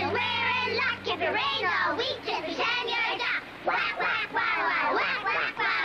luck. If it rains all week, pretend you're a duck. Whack, whack, whack, whack, whack, whack.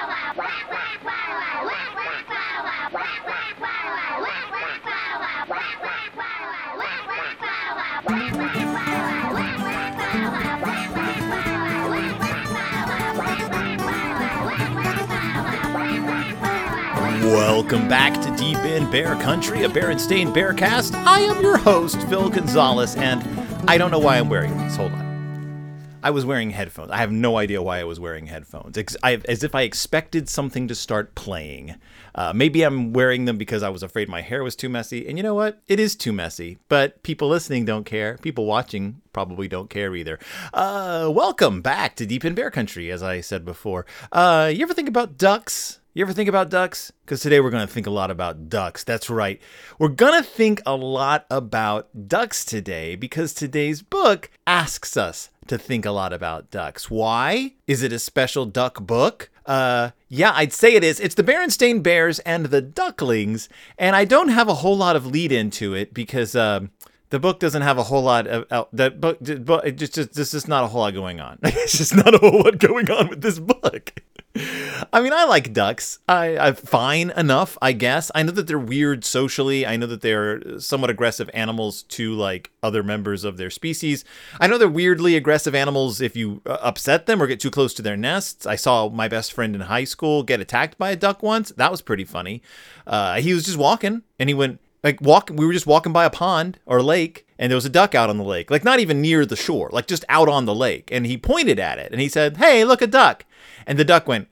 Welcome back to Deep in Bear Country, a Berenstain Bearcast. I am your host, Phil Gonzalez, and I don't know why I'm wearing these. Hold on. I was wearing headphones. I have no idea why I was wearing headphones. As if I expected something to start playing. Uh, maybe I'm wearing them because I was afraid my hair was too messy. And you know what? It is too messy. But people listening don't care. People watching probably don't care either. Uh, welcome back to Deep in Bear Country, as I said before. Uh, you ever think about ducks? You ever think about ducks? Because today we're going to think a lot about ducks. That's right. We're going to think a lot about ducks today because today's book asks us to think a lot about ducks. Why? Is it a special duck book? Uh, yeah, I'd say it is. It's the Berenstain Bears and the Ducklings, and I don't have a whole lot of lead into it because um, the book doesn't have a whole lot of uh, that book. But it just, just just not a whole lot going on. it's just not a whole lot going on with this book. I mean, I like ducks. I, I fine enough, I guess. I know that they're weird socially. I know that they're somewhat aggressive animals to like other members of their species. I know they're weirdly aggressive animals if you uh, upset them or get too close to their nests. I saw my best friend in high school get attacked by a duck once. That was pretty funny. Uh, he was just walking and he went like walk. We were just walking by a pond or lake. And there was a duck out on the lake, like not even near the shore, like just out on the lake. And he pointed at it and he said, Hey, look, a duck. And the duck went,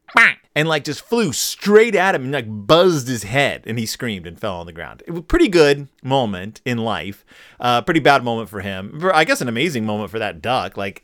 and like just flew straight at him and like buzzed his head and he screamed and fell on the ground. It was a pretty good moment in life. Uh, pretty bad moment for him. I guess an amazing moment for that duck. Like,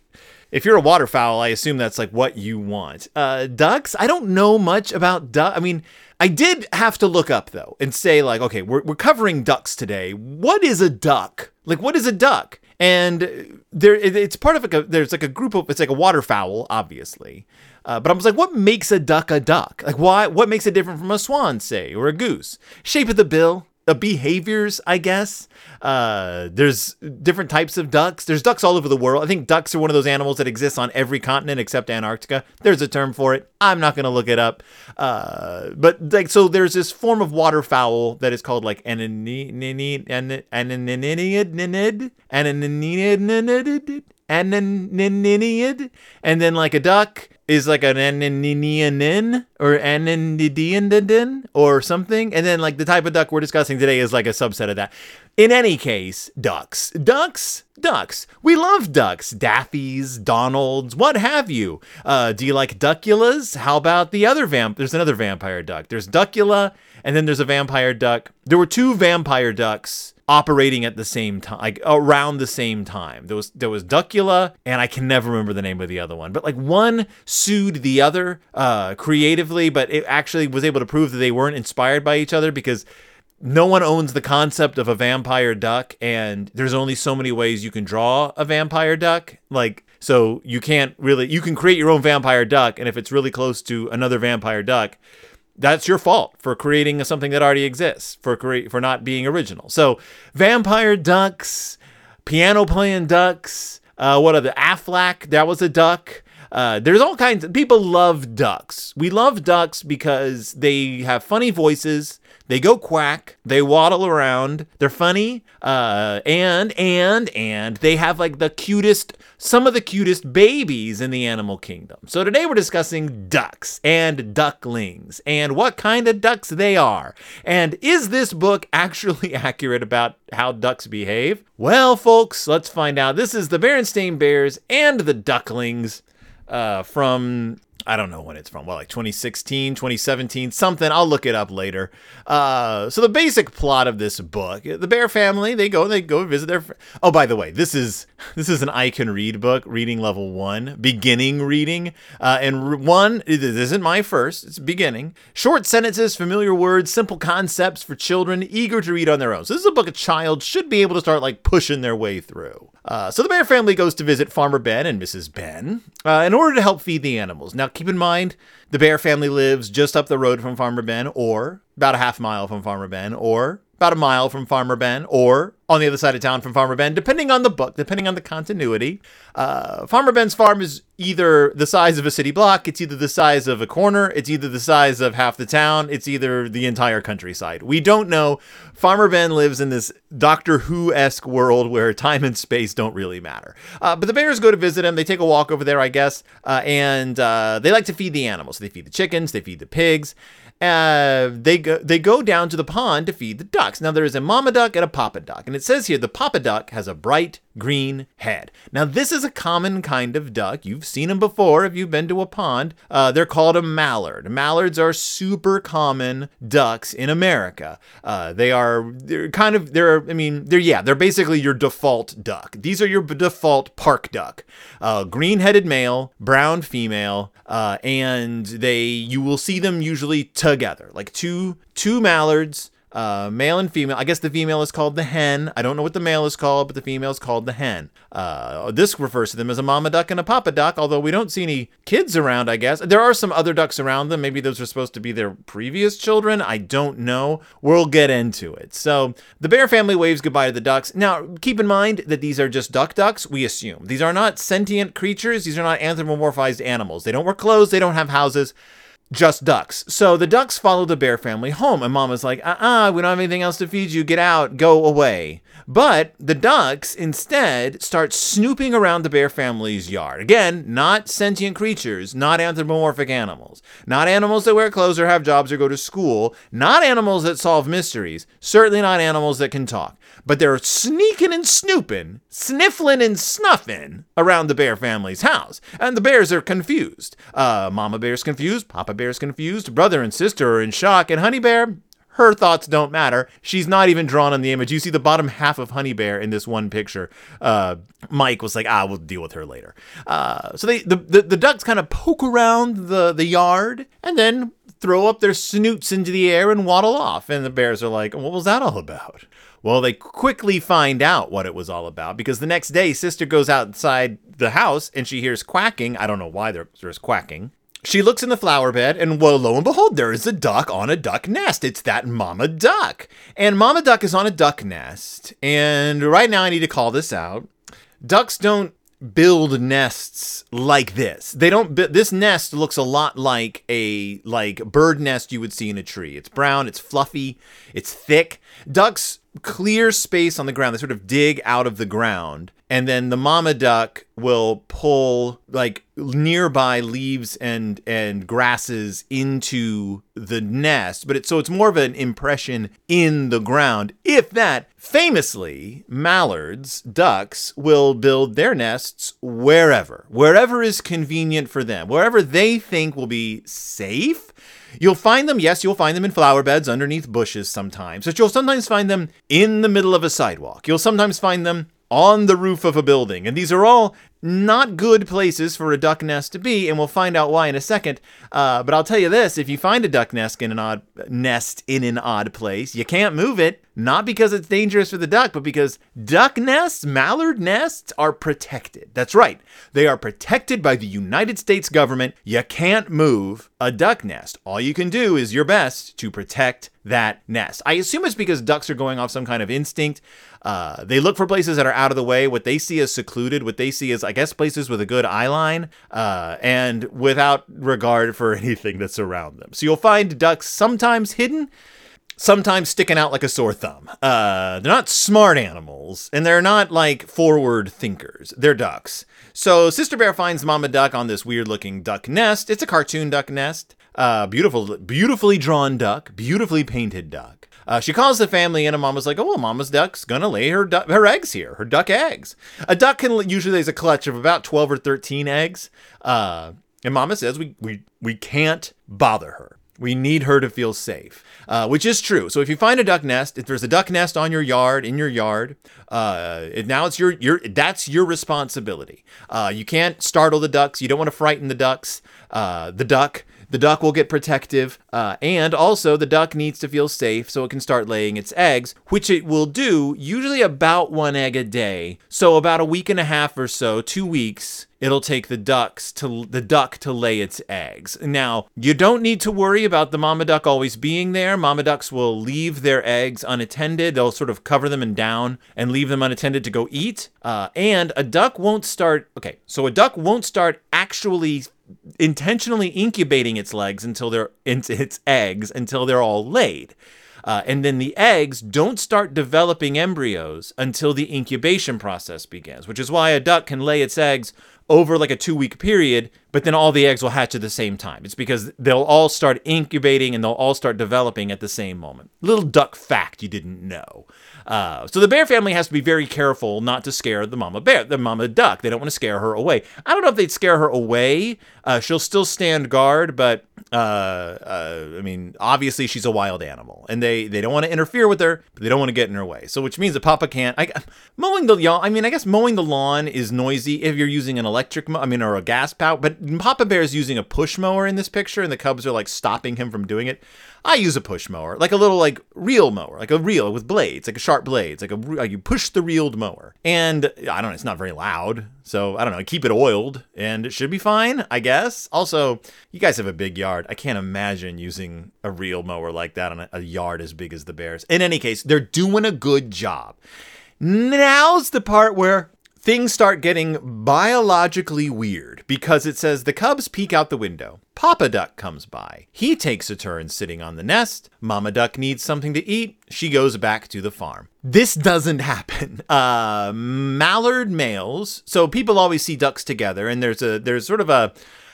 if you're a waterfowl, I assume that's like what you want. Uh, ducks, I don't know much about duck. I mean, I did have to look up though and say like, okay, we're we're covering ducks today. What is a duck? Like, what is a duck? And there, it's part of a there's like a group of it's like a waterfowl, obviously. Uh, but I was like, what makes a duck a duck? Like, why? What makes it different from a swan, say, or a goose? Shape of the bill, the behaviors, I guess. Uh, there's different types of ducks. There's ducks all over the world. I think ducks are one of those animals that exists on every continent except Antarctica. There's a term for it. I'm not gonna look it up. Uh, but like, so there's this form of waterfowl that is called like ananiniid, ananiniid, ananiniid, ananiniid, and then like a duck is like an ananinianin or ananidiandin or something. And then like the type of duck we're discussing today is like a subset of that. In any case, ducks. Ducks, ducks. We love ducks. Daffies, Donalds, what have you. Uh, do you like duckulas? How about the other vamp? There's another vampire duck. There's duckula, and then there's a vampire duck. There were two vampire ducks operating at the same time, like around the same time. There was there was Duckula, and I can never remember the name of the other one. But like one sued the other uh, creatively, but it actually was able to prove that they weren't inspired by each other because no one owns the concept of a vampire duck, and there's only so many ways you can draw a vampire duck. Like so, you can't really you can create your own vampire duck, and if it's really close to another vampire duck that's your fault for creating something that already exists for create for not being original. So vampire ducks, piano playing ducks. Uh, what are the Aflac? That was a duck. Uh, there's all kinds of people love ducks. We love ducks because they have funny voices. They go quack. They waddle around. They're funny. Uh, and and and they have like the cutest, some of the cutest babies in the animal kingdom. So today we're discussing ducks and ducklings and what kind of ducks they are. And is this book actually accurate about how ducks behave? Well, folks, let's find out. This is the Berenstain Bears and the Ducklings uh, from I don't know when it's from. Well, like 2016, 2017, something. I'll look it up later. Uh, so the basic plot of this book: the Bear family they go and they go visit their. Oh, by the way, this is this is an I can read book, reading level one, beginning reading. Uh, and one, this isn't my first. It's beginning. Short sentences, familiar words, simple concepts for children eager to read on their own. So this is a book a child should be able to start like pushing their way through. Uh, so the Bear family goes to visit Farmer Ben and Mrs. Ben uh, in order to help feed the animals. Now, keep in mind, the Bear family lives just up the road from Farmer Ben, or about a half mile from Farmer Ben, or about a mile from Farmer Ben, or on the other side of town from Farmer Ben, depending on the book, depending on the continuity. Uh, Farmer Ben's farm is either the size of a city block, it's either the size of a corner, it's either the size of half the town, it's either the entire countryside. We don't know. Farmer Ben lives in this Doctor Who esque world where time and space don't really matter. Uh, but the bears go to visit him. They take a walk over there, I guess, uh, and uh, they like to feed the animals. They feed the chickens, they feed the pigs, uh, they go they go down to the pond to feed the ducks. Now there is a mama duck and a papa duck, and it says here the papa duck has a bright green head. Now this is a common kind of duck. You've seen them before if you've been to a pond. Uh, they're called a mallard. Mallards are super common ducks in America. Uh, they are they're kind of they're I mean they're yeah they're basically your default duck. These are your default park duck. Uh, green-headed male, brown female, uh, and they you will see them usually together, like two two mallards uh, male and female. I guess the female is called the hen. I don't know what the male is called, but the female is called the hen. Uh, this refers to them as a mama duck and a papa duck, although we don't see any kids around, I guess. There are some other ducks around them. Maybe those are supposed to be their previous children. I don't know. We'll get into it. So the bear family waves goodbye to the ducks. Now, keep in mind that these are just duck ducks, we assume. These are not sentient creatures, these are not anthropomorphized animals. They don't wear clothes, they don't have houses just ducks. So the ducks follow the bear family home, and Mama's like, uh uh-uh, uh, we don't have anything else to feed you. Get out, go away. But the ducks instead start snooping around the bear family's yard. Again, not sentient creatures, not anthropomorphic animals, not animals that wear clothes or have jobs or go to school, not animals that solve mysteries, certainly not animals that can talk but they're sneaking and snooping, sniffling and snuffing around the bear family's house. And the bears are confused. Uh, Mama Bear's confused, Papa Bear's confused, brother and sister are in shock, and Honey Bear, her thoughts don't matter. She's not even drawn on the image. You see the bottom half of Honey Bear in this one picture. Uh, Mike was like, ah, we'll deal with her later. Uh, so they the, the, the ducks kind of poke around the, the yard and then throw up their snoots into the air and waddle off. And the bears are like, what was that all about? Well, they quickly find out what it was all about because the next day, sister goes outside the house and she hears quacking. I don't know why there's quacking. She looks in the flower bed, and well, lo and behold, there is a duck on a duck nest. It's that mama duck. And mama duck is on a duck nest. And right now, I need to call this out. Ducks don't build nests like this. They don't this nest looks a lot like a like bird nest you would see in a tree. It's brown, it's fluffy, it's thick. Ducks clear space on the ground. They sort of dig out of the ground. And then the mama duck will pull like nearby leaves and and grasses into the nest, but it's so it's more of an impression in the ground. If that, famously, mallards, ducks will build their nests wherever, wherever is convenient for them, wherever they think will be safe You'll find them, yes, you'll find them in flower beds underneath bushes sometimes, but you'll sometimes find them in the middle of a sidewalk. You'll sometimes find them on the roof of a building. And these are all not good places for a duck nest to be, and we'll find out why in a second. Uh, but I'll tell you this: if you find a duck nest in an odd nest in an odd place, you can't move it. Not because it's dangerous for the duck, but because duck nests, mallard nests, are protected. That's right, they are protected by the United States government. You can't move a duck nest. All you can do is your best to protect that nest. I assume it's because ducks are going off some kind of instinct. Uh, they look for places that are out of the way. What they see as secluded, what they see as, I guess, places with a good eye line, uh, and without regard for anything that's around them. So you'll find ducks sometimes hidden, sometimes sticking out like a sore thumb. Uh, they're not smart animals, and they're not like forward thinkers. They're ducks. So Sister Bear finds Mama Duck on this weird looking duck nest. It's a cartoon duck nest. Uh, beautiful, beautifully drawn duck, beautifully painted duck. Uh, she calls the family in, and Mama's like, "Oh, well, Mama's duck's gonna lay her du- her eggs here, her duck eggs." A duck can usually lays a clutch of about twelve or thirteen eggs, uh, and Mama says we we we can't bother her. We need her to feel safe, uh, which is true. So if you find a duck nest, if there's a duck nest on your yard, in your yard, uh, now it's your your that's your responsibility. Uh, you can't startle the ducks. You don't want to frighten the ducks. Uh, the duck the duck will get protective, uh, and also the duck needs to feel safe so it can start laying its eggs, which it will do usually about one egg a day. So about a week and a half or so, two weeks, it'll take the ducks to the duck to lay its eggs. Now, you don't need to worry about the mama duck always being there. Mama ducks will leave their eggs unattended. They'll sort of cover them in down and leave them unattended to go eat. Uh, and a duck won't start. Okay, so a duck won't start actually intentionally incubating its legs until they're into its eggs until they're all laid. Uh, and then the eggs don't start developing embryos until the incubation process begins, which is why a duck can lay its eggs over like a two week period, but then all the eggs will hatch at the same time. It's because they'll all start incubating and they'll all start developing at the same moment. Little duck fact you didn't know. Uh, so the bear family has to be very careful not to scare the mama bear, the mama duck. They don't want to scare her away. I don't know if they'd scare her away. Uh, she'll still stand guard, but uh, uh, I mean, obviously she's a wild animal, and they they don't want to interfere with her, but they don't want to get in her way. So which means that Papa can't. I, mowing the lawn. I mean, I guess mowing the lawn is noisy if you're using an electric. I mean, or a gas power. But Papa Bear is using a push mower in this picture, and the cubs are like stopping him from doing it. I use a push mower, like a little like reel mower, like a reel with blades, like a sharp blades, like a like you push the reeled mower. And I don't know, it's not very loud, so I don't know. Keep it oiled, and it should be fine, I guess. Also, you guys have a big yard. I can't imagine using a reel mower like that on a, a yard as big as the Bears. In any case, they're doing a good job. Now's the part where things start getting biologically weird because it says the cubs peek out the window. Papa Duck comes by. He takes a turn sitting on the nest. Mama Duck needs something to eat. She goes back to the farm. This doesn't happen. Uh, mallard males. So people always see ducks together, and there's a there's sort of a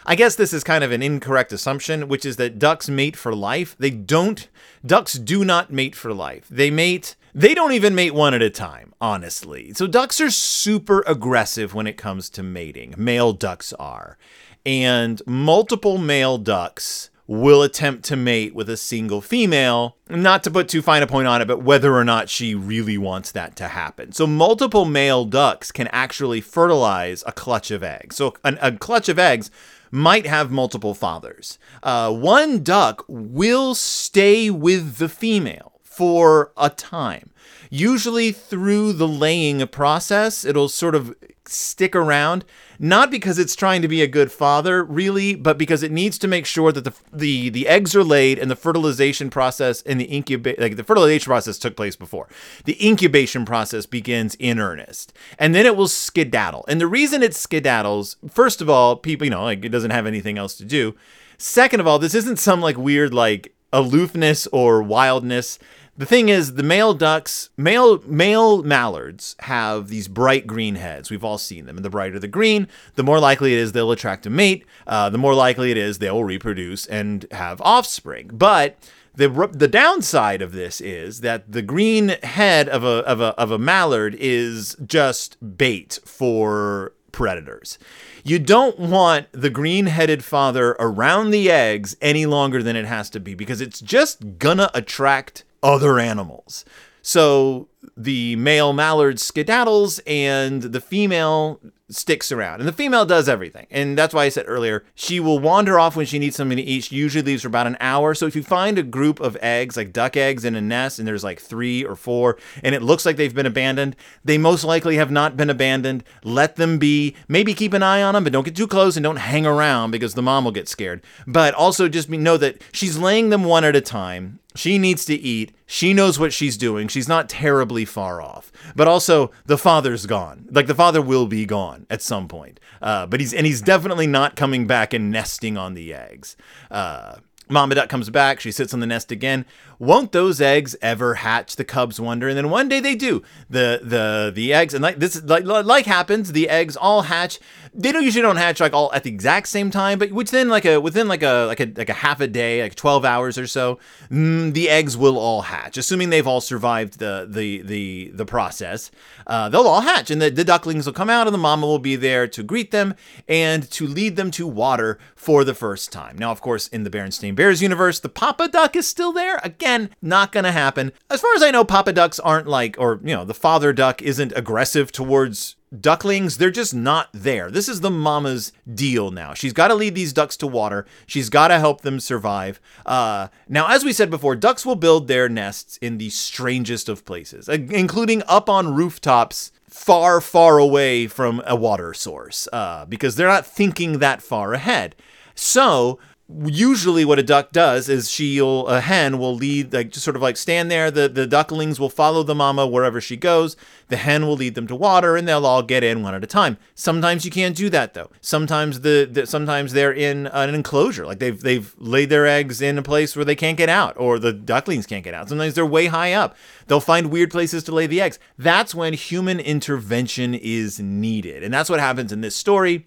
I guess this is kind of an incorrect assumption, which is that ducks mate for life. They don't. Ducks do not mate for life. They mate they don't even mate one at a time, honestly. So ducks are super aggressive when it comes to mating. Male ducks are. And multiple male ducks will attempt to mate with a single female, not to put too fine a point on it, but whether or not she really wants that to happen. So, multiple male ducks can actually fertilize a clutch of eggs. So, an, a clutch of eggs might have multiple fathers. Uh, one duck will stay with the female for a time. Usually through the laying process, it'll sort of stick around, not because it's trying to be a good father, really, but because it needs to make sure that the the the eggs are laid and the fertilization process and the incubate like the fertilization process took place before. The incubation process begins in earnest, and then it will skedaddle. And the reason it skedaddles, first of all, people, you know, like it doesn't have anything else to do. Second of all, this isn't some like weird like aloofness or wildness the thing is, the male ducks, male male mallards have these bright green heads. We've all seen them, and the brighter the green, the more likely it is they'll attract a mate. Uh, the more likely it is they will reproduce and have offspring. But the the downside of this is that the green head of a of a of a mallard is just bait for predators. You don't want the green headed father around the eggs any longer than it has to be because it's just gonna attract other animals. So the male mallard skedaddles and the female sticks around. And the female does everything. And that's why I said earlier, she will wander off when she needs something to eat. She usually leaves for about an hour. So if you find a group of eggs, like duck eggs in a nest, and there's like three or four, and it looks like they've been abandoned, they most likely have not been abandoned. Let them be. Maybe keep an eye on them, but don't get too close and don't hang around because the mom will get scared. But also just know that she's laying them one at a time she needs to eat. She knows what she's doing. She's not terribly far off. But also, the father's gone. Like the father will be gone at some point. Uh, but he's and he's definitely not coming back and nesting on the eggs. Uh, Mama Duck comes back. She sits on the nest again. Won't those eggs ever hatch? The cubs wonder, and then one day they do. The the the eggs and like this like like happens. The eggs all hatch. They don't usually don't hatch like all at the exact same time, but within like a within like a like a like a half a day, like twelve hours or so, mm, the eggs will all hatch, assuming they've all survived the the the the process. Uh, they'll all hatch, and the, the ducklings will come out, and the mama will be there to greet them and to lead them to water for the first time. Now, of course, in the Berenstain Bears universe, the Papa Duck is still there. Again, not gonna happen. As far as I know, Papa Ducks aren't like, or, you know, the father duck isn't aggressive towards ducklings. They're just not there. This is the mama's deal now. She's got to lead these ducks to water. She's got to help them survive. Uh, now as we said before ducks will build their nests in the strangest of places including up on rooftops far far away from a water source uh, because they're not thinking that far ahead. So usually what a duck does is she'll a hen will lead like just sort of like stand there. The the ducklings will follow the mama wherever she goes. The hen will lead them to water and they'll all get in one at a time. Sometimes you can't do that though. Sometimes the, the sometimes they're in an enclosure. Like they've they've laid their eggs in a place where they can't get out or the ducklings can't get out. Sometimes they're way high up. They'll find weird places to lay the eggs. That's when human intervention is needed. And that's what happens in this story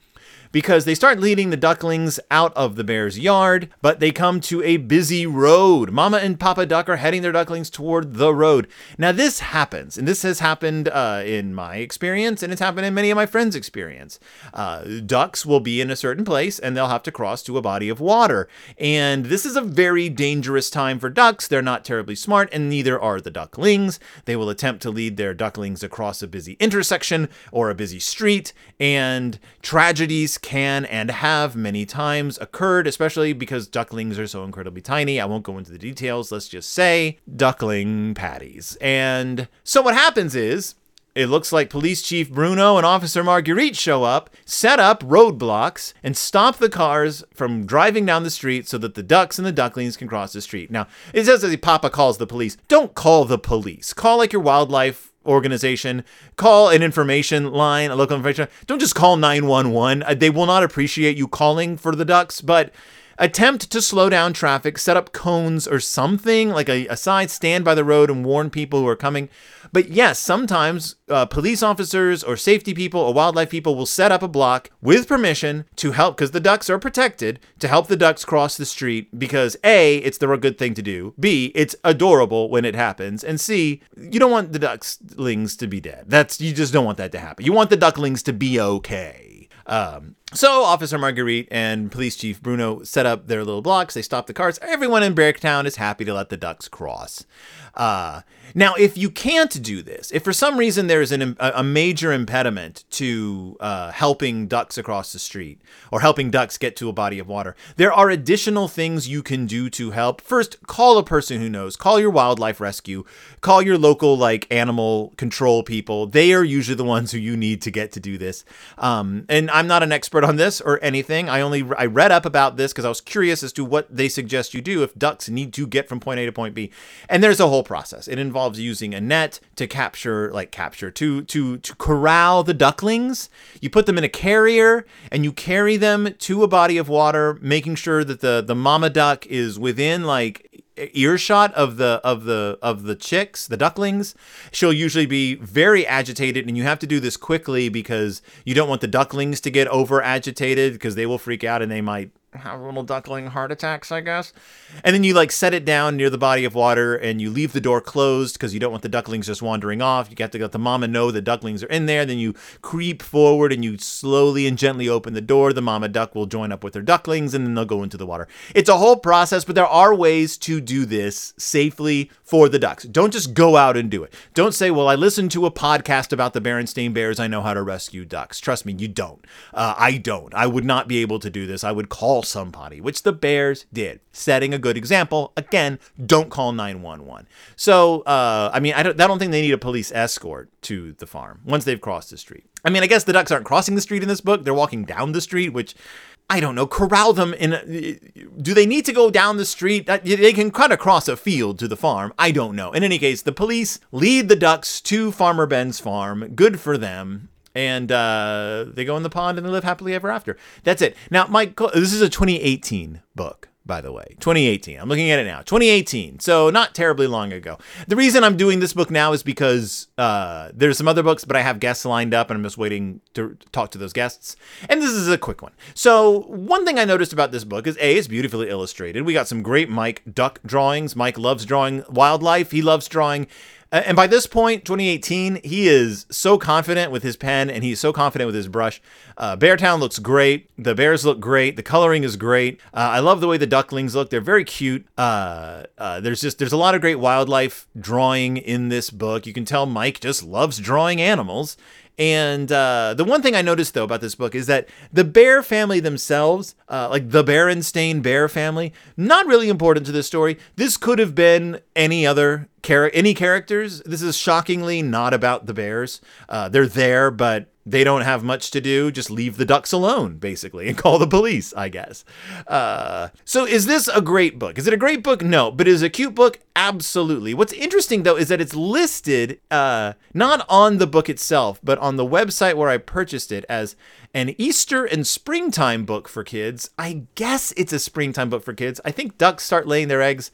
because they start leading the ducklings out of the bear's yard, but they come to a busy road. Mama and Papa Duck are heading their ducklings toward the road. Now, this happens, and this has happened uh, in my experience, and it's happened in many of my friends' experience. Uh, ducks will be in a certain place, and they'll have to cross to a body of water. And this is a very dangerous time for ducks. They're not terribly smart, and neither are the ducklings. They will attempt to lead their ducklings across a busy intersection or a busy street, and tragedies can and have many times occurred, especially because ducklings are so incredibly tiny. I won't go into the details. Let's just say duckling patties. And so what happens is it looks like Police Chief Bruno and Officer Marguerite show up, set up roadblocks, and stop the cars from driving down the street so that the ducks and the ducklings can cross the street. Now, it says that the Papa calls the police. Don't call the police. Call like your wildlife organization, call an information line, a local information. Don't just call 911. Uh, they will not appreciate you calling for the ducks, but attempt to slow down traffic, set up cones or something like a, a stand by the road and warn people who are coming. But yes, sometimes uh, police officers or safety people or wildlife people will set up a block with permission to help because the ducks are protected to help the ducks cross the street because A, it's the good thing to do, B, it's adorable when it happens, and C, you don't want the ducklings to be dead. That's you just don't want that to happen. You want the ducklings to be okay. Um, so Officer Marguerite and Police Chief Bruno set up their little blocks. They stop the cars. Everyone in Beartown is happy to let the ducks cross. Uh, now, if you can't do this, if for some reason there's an, a major impediment to uh, helping ducks across the street or helping ducks get to a body of water, there are additional things you can do to help. First, call a person who knows. Call your wildlife rescue. Call your local like animal control people. They are usually the ones who you need to get to do this. Um, and I'm not an expert on this or anything. I only I read up about this because I was curious as to what they suggest you do if ducks need to get from point A to point B. And there's a whole process. It involves involves using a net to capture, like capture, to to to corral the ducklings. You put them in a carrier and you carry them to a body of water, making sure that the the mama duck is within like earshot of the of the of the chicks, the ducklings. She'll usually be very agitated, and you have to do this quickly because you don't want the ducklings to get over agitated because they will freak out and they might have little duckling heart attacks, I guess. And then you like set it down near the body of water and you leave the door closed because you don't want the ducklings just wandering off. You have to let the mama know the ducklings are in there. Then you creep forward and you slowly and gently open the door. The mama duck will join up with her ducklings and then they'll go into the water. It's a whole process, but there are ways to do this safely for the ducks. Don't just go out and do it. Don't say, well, I listened to a podcast about the Berenstain Bears. I know how to rescue ducks. Trust me, you don't. Uh, I don't. I would not be able to do this. I would call call somebody, which the Bears did, setting a good example. Again, don't call 911. So, uh, I mean, I don't, I don't think they need a police escort to the farm once they've crossed the street. I mean, I guess the ducks aren't crossing the street in this book, they're walking down the street, which I don't know, corral them in. A, do they need to go down the street? They can cut across a field to the farm. I don't know. In any case, the police lead the ducks to Farmer Ben's farm. Good for them and uh, they go in the pond and they live happily ever after. That's it. Now, Mike, this is a 2018 book, by the way. 2018. I'm looking at it now. 2018. So not terribly long ago. The reason I'm doing this book now is because uh, there's some other books, but I have guests lined up and I'm just waiting to talk to those guests. And this is a quick one. So one thing I noticed about this book is A, it's beautifully illustrated. We got some great Mike duck drawings. Mike loves drawing wildlife. He loves drawing And by this point, 2018, he is so confident with his pen and he's so confident with his brush. Uh, Beartown looks great. The bears look great. The coloring is great. Uh, I love the way the ducklings look. They're very cute. Uh, uh, there's just there's a lot of great wildlife drawing in this book. You can tell Mike just loves drawing animals. And uh, the one thing I noticed though about this book is that the bear family themselves, uh, like the Berenstain bear family, not really important to this story. This could have been any other char- any characters. This is shockingly not about the bears. Uh, they're there, but they don't have much to do. Just leave the ducks alone, basically, and call the police, I guess. Uh, so, is this a great book? Is it a great book? No, but is it a cute book? Absolutely. What's interesting though is that it's listed uh, not on the book itself, but on the website where I purchased it as an Easter and springtime book for kids. I guess it's a springtime book for kids. I think ducks start laying their eggs.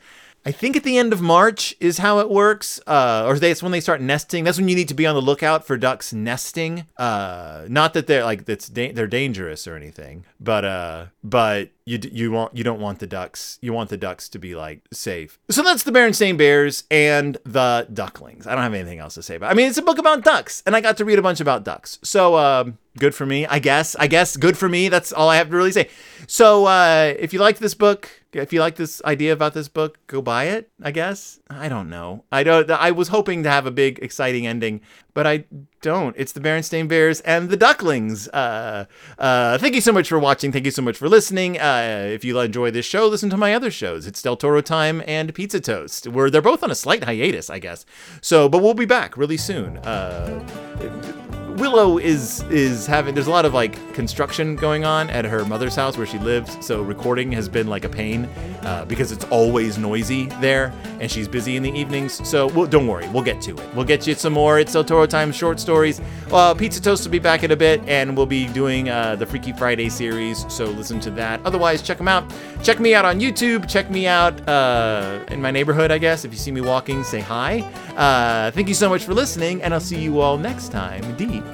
I think at the end of March is how it works, uh, or that's when they start nesting. That's when you need to be on the lookout for ducks nesting. Uh, not that they're like that's da- they're dangerous or anything, but uh, but you you want you don't want the ducks. You want the ducks to be like safe. So that's the Berenstain Bears and the ducklings. I don't have anything else to say about. it. I mean, it's a book about ducks, and I got to read a bunch about ducks. So um, good for me, I guess. I guess good for me. That's all I have to really say. So uh, if you like this book, if you like this idea about this book, go buy it. I guess I don't know. I don't. I was hoping to have a big, exciting ending, but I don't. It's the Berenstain Bears and the Ducklings. Uh, uh, thank you so much for watching. Thank you so much for listening. Uh, if you enjoy this show, listen to my other shows. It's Del Toro Time and Pizza Toast, where they're both on a slight hiatus, I guess. So, but we'll be back really soon. Uh, Willow is is having there's a lot of like construction going on at her mother's house where she lives, so recording has been like a pain uh, because it's always noisy there, and she's busy in the evenings. So well, don't worry, we'll get to it. We'll get you some more. It's El Toro Time short stories. Uh, Pizza Toast will be back in a bit, and we'll be doing uh, the Freaky Friday series. So listen to that. Otherwise, check them out. Check me out on YouTube. Check me out uh, in my neighborhood, I guess. If you see me walking, say hi. Uh, thank you so much for listening, and I'll see you all next time. Deep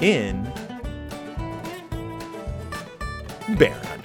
in Bear.